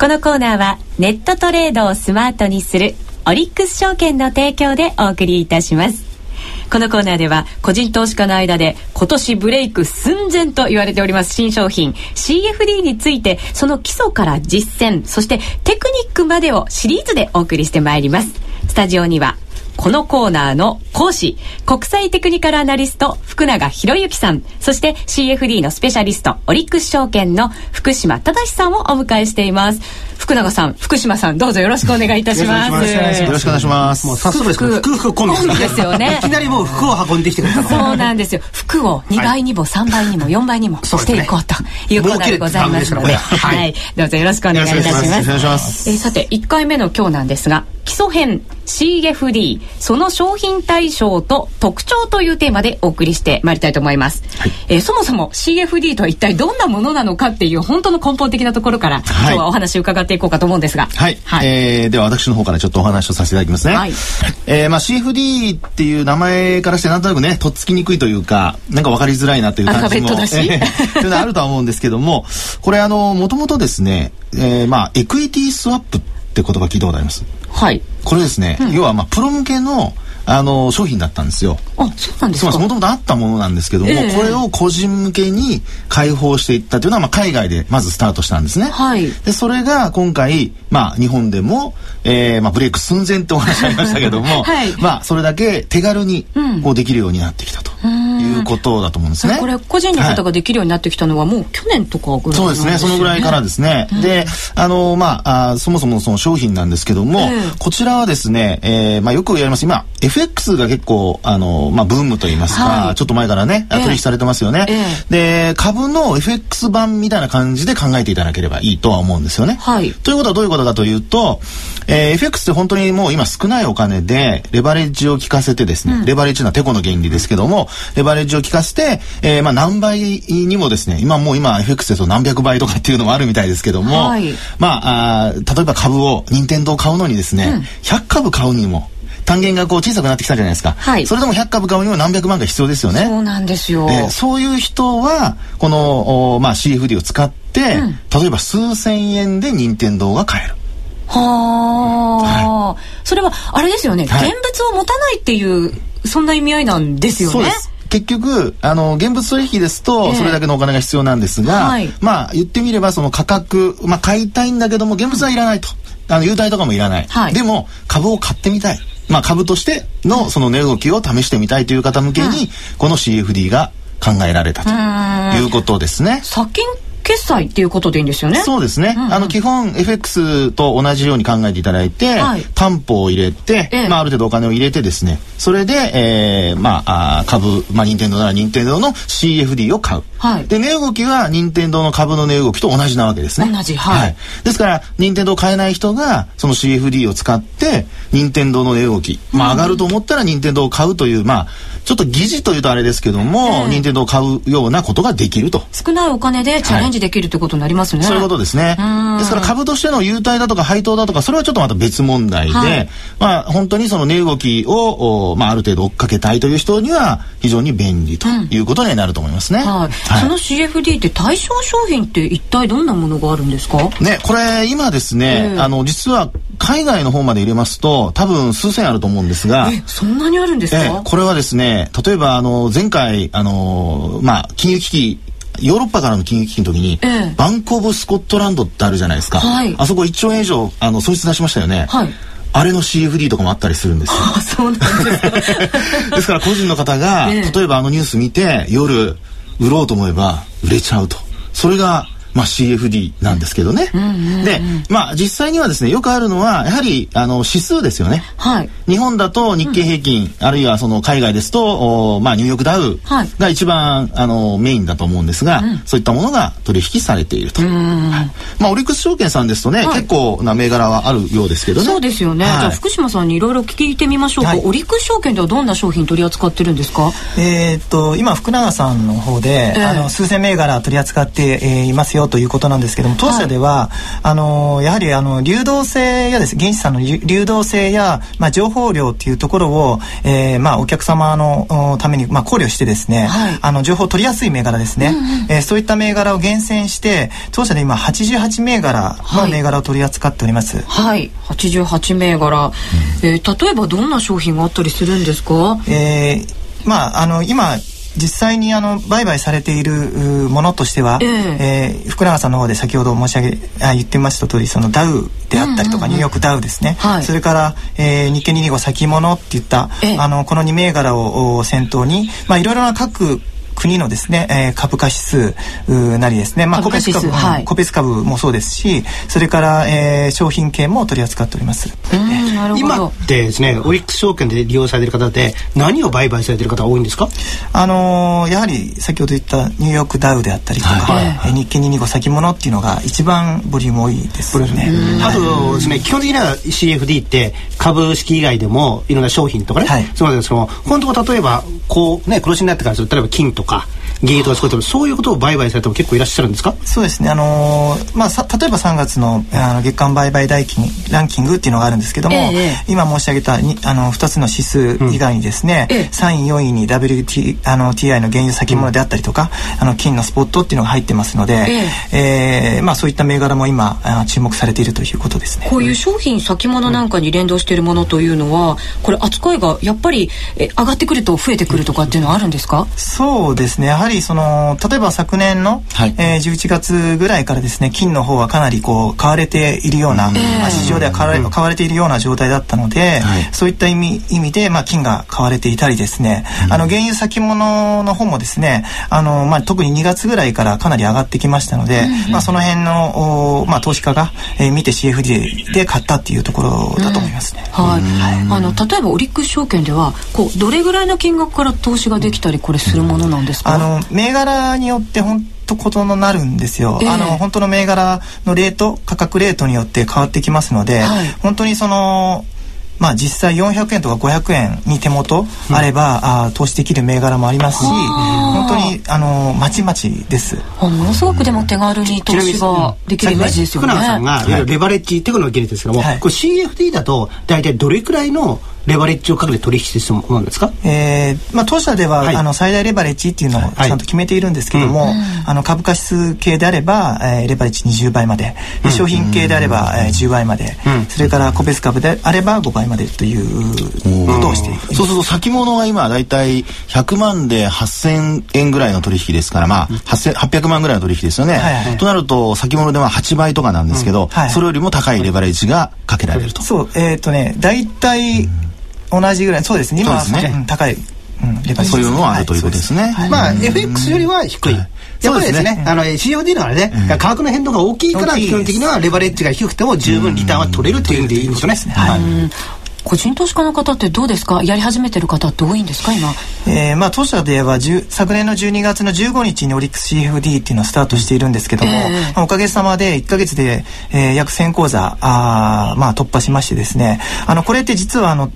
このコーナーはネットトレードをスマートにするオリックス証券の提供でお送りいたします。このコーナーでは個人投資家の間で今年ブレイク寸前と言われております新商品 CFD についてその基礎から実践そしてテクニックまでをシリーズでお送りしてまいります。スタジオにはこのコーナーの講師、国際テクニカルアナリスト、福永博之さん、そして CFD のスペシャリスト、オリックス証券の福島正さんをお迎えしています。福永さん、福島さん、どうぞよろしくお願いいたします。よろしくお願いします。もう早速ですけど、服服コンビですよね。いきなりもう服を運んできてくれたそうなんですよ。服を2倍にも3倍にも4倍にもしていこうというコーナーでございますので、はい、どうぞよろしくお願いいたします。お願いします。えさて、1回目の今日なんですが、基礎編 CFD その商品対象と特徴というテーマでお送りしてまいりたいと思います、はい、えー、そもそも CFD とは一体どんなものなのかっていう本当の根本的なところから、はい、今日はお話を伺っていこうかと思うんですが。はい、はい、えー、では私の方からちょっとお話をさせていただきますね、はい。えーまあ、CFD っていう名前からしてなんとなくねとっつきにくいというかなんか分かりづらいなという感じもアルファベットだし、えー、というのはあるとは思うんですけどもこれあのもともとですね、えー、まあエクイティスワップって言葉聞いたことあります？はい。これですね、うん、要はまあプロ向けのあの商品だったんですよ。あ、そうなんですか？もともとあったものなんですけども、えー、これを個人向けに開放していったというのは、まあ、海外でまずスタートしたんですね。はい。で、それが今回、まあ、日本でも、えー、まあ、ブレイク寸前ってお話ありましたけども、はい、まあ、それだけ手軽にこうできるようになってきたと。いうことだと思うんですね。これ個人の方ができるようになってきたのはもう去年とかぐらい、ね、そうですね。そのぐらいからですね。うん、で、あのまああそもそもその商品なんですけども、えー、こちらはですね、えー、まあよく言われます今 FX が結構あのまあブームと言いますか、はい、ちょっと前からね、取引されてますよね。えー、で株の FX 版みたいな感じで考えていただければいいとは思うんですよね。はい。ということはどういうことかというと、えー、FX って本当にもう今少ないお金でレバレッジを効かせてですね、うん、レバレッジはテコの原理ですけども、レバレッジを効かせて、えー、まあ何倍にもですね、今もう今 FX ですと何百倍とかっていうのもあるみたいですけども、はい、まああ、例えば株を、任天堂買うのにですね、うん、100株買うにも、単元がこう小さくなってきたじゃないですか。はい。それでも100株買うにも何百万が必要ですよね。そうなんですよ。えー、そういう人は、この、まあ CFD を使って、うん、例えば数千円で任天堂が買える。はあ、はい、それはあれですよね、はい、現物を持たないっていうそんな意味合いなんですよね。結局あの現物取引ですとそれだけのお金が必要なんですが、えーはい、まあ言ってみればその価格、まあ、買いたいんだけども現物はいらないと。あの優待とかもいらない、はい、でも株を買ってみたい、まあ、株としてのその値動きを試してみたいという方向けに、うん、この CFD が考えられたということですね。先決済っていうことでいいんですよね？そうですね。うんうん、あの基本 FX と同じように考えていただいて、はい、担保を入れて、ええ、まあある程度お金を入れてですね、それで、えー、まあ株、まあ任天堂なら任天堂の CFD を買う。はい、で値動きは任天堂の株の値動きと同じなわけですね。同じ、はい。はい、ですから任天堂買えない人がその CFD を使って任天堂の値動き、まあ上がると思ったら任天堂を買うというまあちょっと疑似というとあれですけども、任天堂を買うようなことができると。少ないお金でチャレンジできるってことになりますね。そういうことですね。ですから株としての優待だとか配当だとか、それはちょっとまた別問題で、はい、まあ本当にその値動きを、まあある程度追っかけたいという人には非常に便利ということになると思いますね。うん、はい。その CFD って対象商品って一体どんなものがあるんですか？ね、これ今ですね、えー、あの実は海外の方まで入れますと多分数千あると思うんですが。え、そんなにあるんですか？これはですね、例えばあの前回あのまあ金融危機ヨーロッパからの金融危機の時に、ええ、バンク・オブ・スコットランドってあるじゃないですか、はい、あそこ1兆円以上あの損失出しましたよね、はい、あれの CFD とかもあったりするんですよ。あそうなんですか。ですから個人の方が、え、例えばあのニュース見て夜売ろうと思えば売れちゃうと。それがまあ、CFD なんですけどね。うんうんうん、で、まあ、実際にはですね、よくあるのは、やはり、あの、指数ですよね。はい。日本だと日経平均、うん、あるいはその海外ですと、おまあ、ニューヨークダウが一番、はい、あの、メインだと思うんですが、うん、そういったものが取引されていると。はい、まあ、オリックス証券さんですとね、はい、結構な銘柄はあるようですけどね。そうですよね。じゃあ、福島さんにいろいろ聞いてみましょうか。オリックス証券ではどんな商品取り扱ってるんですか？えっと、今、福永さんの方で、えー、あの、数千銘柄取り扱って、えー、いますよよということなんですけども当社では、はい、あのやはりあの流動性やですね現地さんの流動性や、まあ、情報量っていうところを、えーまあ、お客様のために、まあ、考慮してですね、はい、あの情報を取りやすい銘柄ですね、うんうん、えー、そういった銘柄を厳選して当社で今88銘柄の銘柄を取り扱っております。はい、はい、88銘柄、うん、えー、例えばどんな商品があったりするんですか、えーまあ、あの今実際にあの売買されているものとしては、えー、えー、福永さんの方で先ほど申し上げあ言ってました通りそのダウであったりとか、ニューヨークダウですね、はい、それから、えー、日経225先物っていった、えー、あのこの2銘柄を先頭に、まあ、いろいろな各国のですね、えー、株価指数なりですね、まあ、コペス株、はい、コペス株もそうですしそれから、えー、商品系も取り扱っております。今ってですねオリックス証券で利用されてる方で何を売買されてる方多いんですか？あのー、やはり先ほど言ったニューヨークダウであったりとか、はい、日経225先物っていうのが一番ボリューム多いです。ね。あとですね基本的には CFD って株式以外でもいろんな商品とかね、はい、そうなんですけど本当例えばこうね黒字になってからすると例えば金とか。原油とかそういうそういうことを売買されても結構いらっしゃるんですか？そうですね。あのー、まあさ例えば3月のあの月間売買代金ランキングっていうのがあるんですけども、えー、今申し上げたにあの2つの指数以外にですね、うんえ。ー、3位4位に WT あの原油先物であったりとか、うん、あの金のスポットっていうのが入ってますので、えー、えー、まあ、そういった銘柄も今注目されているということですね。こういう商品先物なんかに連動しているものというのは、これ扱いがやっぱりえ上がってくると増えてくるとかっていうのはあるんですか？そうですね。やはりその例えば昨年の、はい、えー、11月ぐらいからですね金の方はかなりこう買われているような、えー、市場では買われ買われているような状態だったので、はい、そういった意味意味で、まあ、金が買われていたりですね、うん、あの原油先物の方もですねあの、まあ、特に2月ぐらいからかなり上がってきましたので、うん、まあ、その辺のお、まあ、投資家が、えー、見て CFD で買ったっていうところだと思いますね。うん、はい、あの例えばオリックス証券ではこうどれぐらいの金額から投資ができたりこれするものなんですか、あの銘柄によって本とことのなるんですよ、えー、あの本当の銘柄のレート価格レートによって変わってきますので、はい、本当にそのまあ、実際400円とか500円に手元あれば、うん、あ投資できる銘柄もありますし本当にあのまちまちです。ものすごくでも手軽に投資ができるイメージですよね。福永さんがレバレッジっていうのが原理ですけども、はい、これ CFD だと大体どれくらいのレバレッジをかけて取引してものですか、えーまあ、当社では、はい、あの最大レバレッジっていうのをちゃんと決めているんですけども、はいうん、あの株価指数系であれば、えー、レバレッジ20倍まで、うん、商品系であれば、えー、10倍まで、うん、それから個別株であれば5倍までということをしているそうすると先物は今大体100万で8000円ぐらいの取引ですからまあ800万ぐらいの取引ですよね、はいはい、となると先物では8倍とかなんですけど、はい、それよりも高いレバレッジがかけられると。そう。えっ、ー、とね大体、同じぐらいそうですね。今はね、ね、高い、うん、レバそういうのはあるということですね、まあ FX よりは低い、やっぱりですね、あの COD のあれね、価格の変動が大きいから基本的にはレバレッジが低くても十分リターンは取れるという意味でいいんですよね。はい。個人投資家の方ってどうですか？やり始めてる方って多いんですか？今、えー、まあ当社では昨年の12月の15日にオリックス CFD っていうのをスタートしているんですけども、えー、おかげさまで1か月で、えー、約1000講座あ、まあ、突破しましてですね。あのこれって実はあの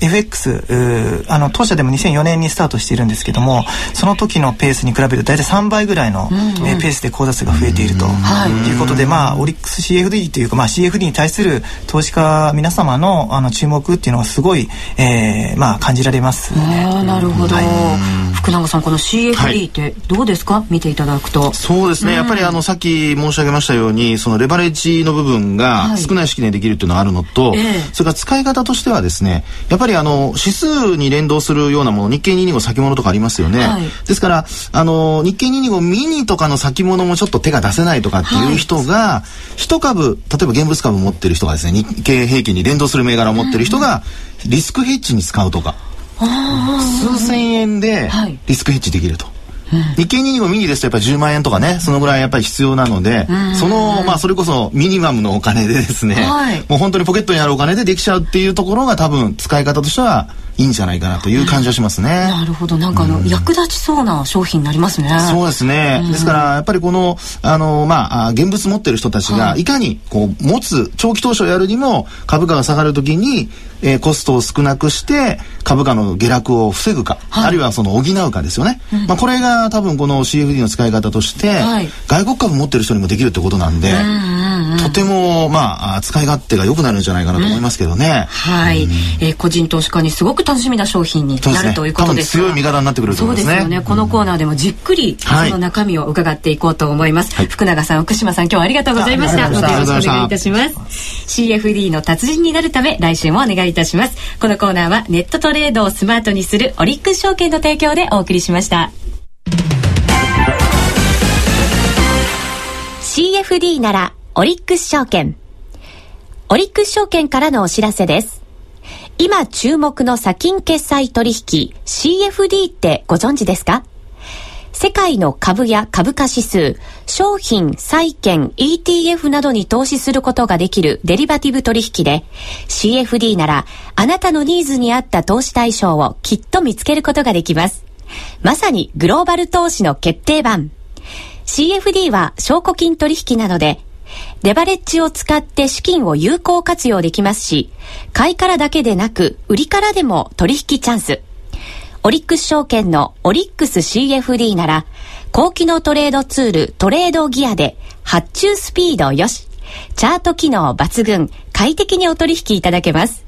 FX あの当社でも2004年にスタートしているんですけどもその時のペースに比べると大体3倍ぐらいの、うんうん、えー、ペースで口座数が増えていると、い。うことで、まあ、オリックス CFD というか、まあ、CFD に対する投資家皆様のあの注目っていうのはすごい、えーまあ、感じられます、ね、あなるほど、はい、福永さんこの CFD ってどうですか、はい、見ていただくと。そうですね、やっぱりあのさっき申し上げましたようにそのレバレッジの部分が少ない式でできるっていうのがあるのと、はい、それから使い方としてはですねやっぱりりあの指数に連動するようなもの日経225先物とかありますよね、はい、ですからあの日経225ミニとかの先物もちょっと手が出せないとかっていう人が一、はい、株例えば現物株持ってる人がですね日経平均に連動する銘柄を持ってる人がリスクヘッジに使うとか、数千円でリスクヘッジできると。日経225ミニですとやっぱり10万円とかねそのぐらいやっぱり必要なので、そのまあそれこそミニマムのお金でですね、はい、もう本当にポケットにあるお金でできちゃうっていうところが多分使い方としてはいいんじゃないかなという感じはしますね。なるほど。なんかあの、役立ちそうな商品になりますね。そうですね。ですから、やっぱりこの、あの、まあ、現物持ってる人たちが、いかに、こう、持つ、長期投資をやるにも、株価が下がるときに、えー、コストを少なくして株価の下落を防ぐか、はい、あるいはその補うかですよね、うん、まあ、これが多分この CFD の使い方として、はい、外国株持ってる人にもできるってことなんで、とてもまあ使い勝手が良くなるんじゃないかなと思いますけどね、うん、はい、うん、えー、個人投資家にすごく楽しみな商品になるということです強い味方になってくると思いますね。そうですよね。このコーナーでもじっくりその中身を伺っていこうと思います、はい、福永さん福島さん今日はありがとうございました。またよろしくお願いいたします。CFD の達人になるため来週もお願いいたします。このコーナーはネットトレードをスマートにするオリックス証券の提供でお送りしました。CFD ならオリックス証券。オリックス証券からのお知らせです。今注目の先金決済取引 CFD ってご存知ですか？世界の株や株価指数、商品、債券、ETF などに投資することができるデリバティブ取引で、CFD ならあなたのニーズに合った投資対象をきっと見つけることができます。まさにグローバル投資の決定版。CFD は証拠金取引なので、レバレッジを使って資金を有効活用できますし、買いからだけでなく、売りからでも取引チャンス。オリックス証券のオリックス CFD なら、高機能トレードツールトレードギアで発注スピードよし、チャート機能抜群、快適にお取引いただけます。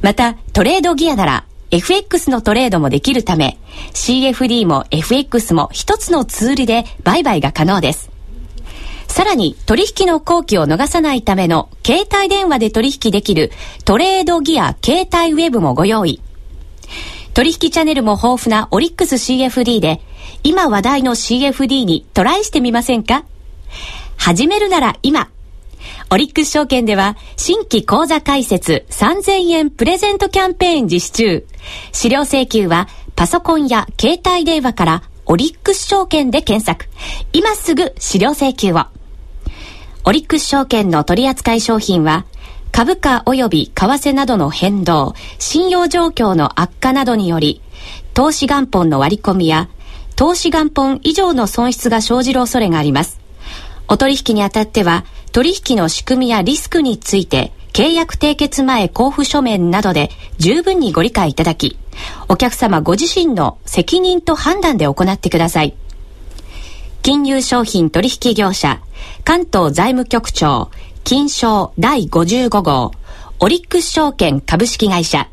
また、トレードギアなら、FX のトレードもできるため、CFD も FX も一つのツールで売買が可能です。さらに取引の後期を逃さないための携帯電話で取引できるトレードギア携帯ウェブもご用意。取引チャンネルも豊富なオリックス CFD で、今話題の CFD にトライしてみませんか？始めるなら今。オリックス証券では新規口座開設3000円プレゼントキャンペーン実施中。資料請求はパソコンや携帯電話からオリックス証券で検索。今すぐ資料請求を。オリックス証券の取扱い商品は株価及び為替などの変動、信用状況の悪化などにより、投資元本の割り込みや、投資元本以上の損失が生じる恐れがあります。お取引にあたっては、取引の仕組みやリスクについて、契約締結前交付書面などで十分にご理解いただき、お客様ご自身の責任と判断で行ってください。金融商品取引業者、関東財務局長、金賞第55号、オリックス証券株式会社、